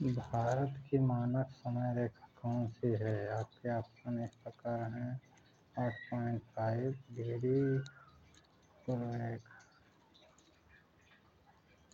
भारत की मानक समय रेखा कौन सी है? आपके ऑप्शन इस प्रकार हैं। आठ पॉइंट फाइव डिग्री पूर्व रेखा।